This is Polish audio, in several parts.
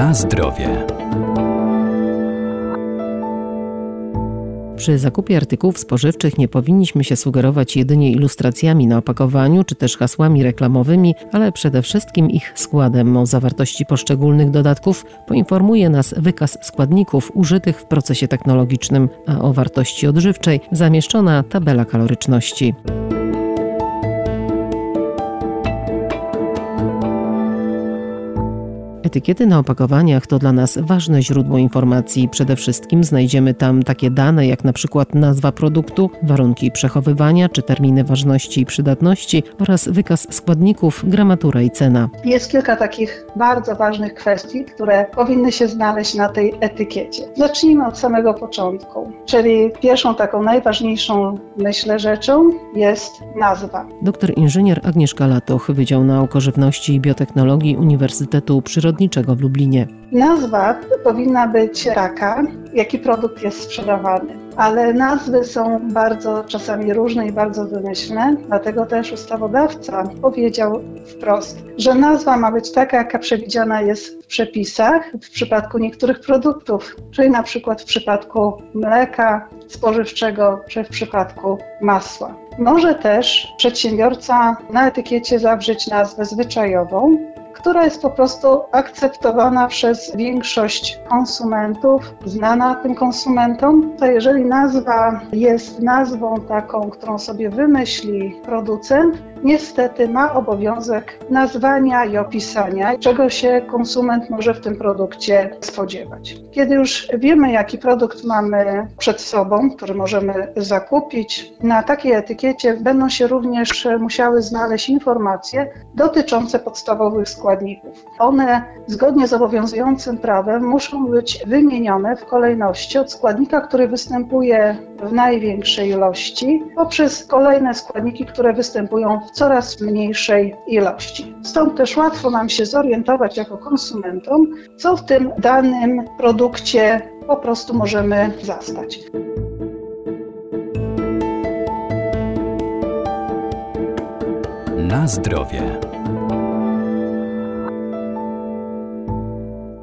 Na zdrowie. Przy zakupie artykułów spożywczych nie powinniśmy się sugerować jedynie ilustracjami na opakowaniu czy też hasłami reklamowymi, ale przede wszystkim ich składem. O zawartości poszczególnych dodatków poinformuje nas wykaz składników użytych w procesie technologicznym, a o wartości odżywczej zamieszczona tabela kaloryczności. Etykiety na opakowaniach to dla nas ważne źródło informacji. Przede wszystkim znajdziemy tam takie dane jak na przykład nazwa produktu, warunki przechowywania czy terminy ważności i przydatności oraz wykaz składników, gramatura i cena. Jest kilka takich bardzo ważnych kwestii, które powinny się znaleźć na tej etykiecie. Zacznijmy od samego początku, czyli pierwszą taką najważniejszą, myślę, rzeczą jest nazwa. Doktor inżynier Agnieszka Latoch, Wydział Nauk o Żywności i Biotechnologii Uniwersytetu Przyrodniczego W Lublinie. Nazwa powinna być taka, jaki produkt jest sprzedawany, ale nazwy są bardzo czasami różne i bardzo wymyślne, dlatego też ustawodawca powiedział wprost, że nazwa ma być taka, jaka przewidziana jest w przepisach w przypadku niektórych produktów, czyli na przykład w przypadku mleka spożywczego czy w przypadku masła. Może też przedsiębiorca na etykiecie zawrzeć nazwę zwyczajową, która jest po prostu akceptowana przez większość konsumentów, znana tym konsumentom, to jeżeli nazwa jest nazwą taką, którą sobie wymyśli producent, niestety ma obowiązek nazwania i opisania, czego się konsument może w tym produkcie spodziewać. Kiedy już wiemy, jaki produkt mamy przed sobą, który możemy zakupić, na takiej etykiecie będą się również musiały znaleźć informacje dotyczące podstawowych składników. One, zgodnie z obowiązującym prawem, muszą być wymienione w kolejności od składnika, który występuje w największej ilości, poprzez kolejne składniki, które występują w coraz mniejszej ilości. Stąd też łatwo nam się zorientować jako konsumentom, co w tym danym produkcie po prostu możemy zastać. Na zdrowie.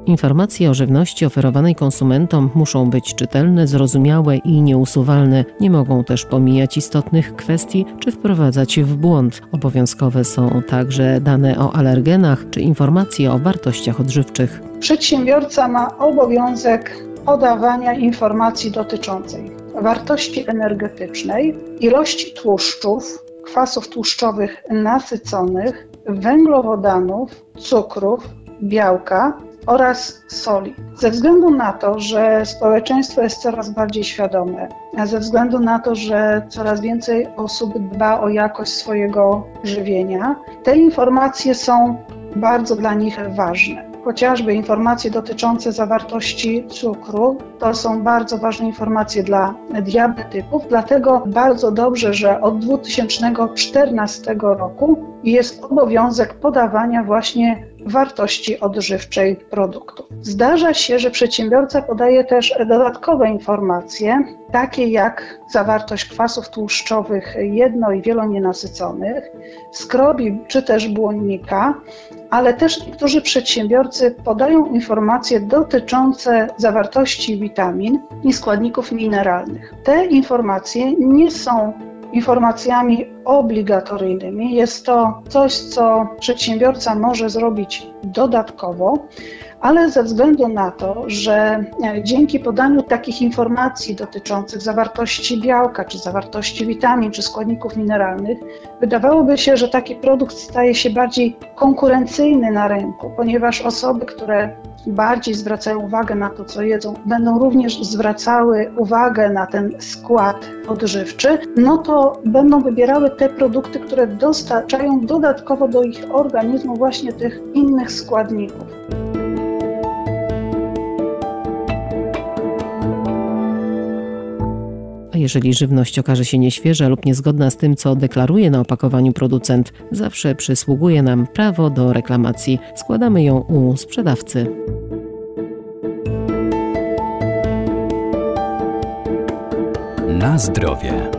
Informacje o żywności oferowanej konsumentom muszą być czytelne, zrozumiałe i nieusuwalne. Nie mogą też pomijać istotnych kwestii czy wprowadzać w błąd. Obowiązkowe są także dane o alergenach czy informacje o wartościach odżywczych. Przedsiębiorca ma obowiązek podawania informacji dotyczącej wartości energetycznej, ilości tłuszczów, kwasów tłuszczowych nasyconych, węglowodanów, cukrów, białka, oraz soli. Ze względu na to, że społeczeństwo jest coraz bardziej świadome, ze względu na to, że coraz więcej osób dba o jakość swojego żywienia, te informacje są bardzo dla nich ważne. Chociażby informacje dotyczące zawartości cukru to są bardzo ważne informacje dla diabetyków, dlatego bardzo dobrze, że od 2014 roku jest obowiązek podawania właśnie wartości odżywczej produktu. Zdarza się, że przedsiębiorca podaje też dodatkowe informacje, takie jak zawartość kwasów tłuszczowych jedno- i wielonienasyconych, skrobi czy też błonnika, ale też niektórzy przedsiębiorcy podają informacje dotyczące zawartości witamin i składników mineralnych. Te informacje nie są informacjami obligatoryjnymi. Jest to coś, co przedsiębiorca może zrobić dodatkowo, ale ze względu na to, że e, dzięki podaniu takich informacji dotyczących zawartości białka, czy zawartości witamin, czy składników mineralnych, wydawałoby się, że taki produkt staje się bardziej konkurencyjny na rynku, ponieważ osoby, które bardziej zwracają uwagę na to, co jedzą, będą również zwracały uwagę na ten skład odżywczy, no to będą wybierały te produkty, które dostarczają dodatkowo do ich organizmu właśnie tych innych składników. Jeżeli żywność okaże się nieświeża lub niezgodna z tym, co deklaruje na opakowaniu producent, zawsze przysługuje nam prawo do reklamacji. Składamy ją u sprzedawcy. Na zdrowie.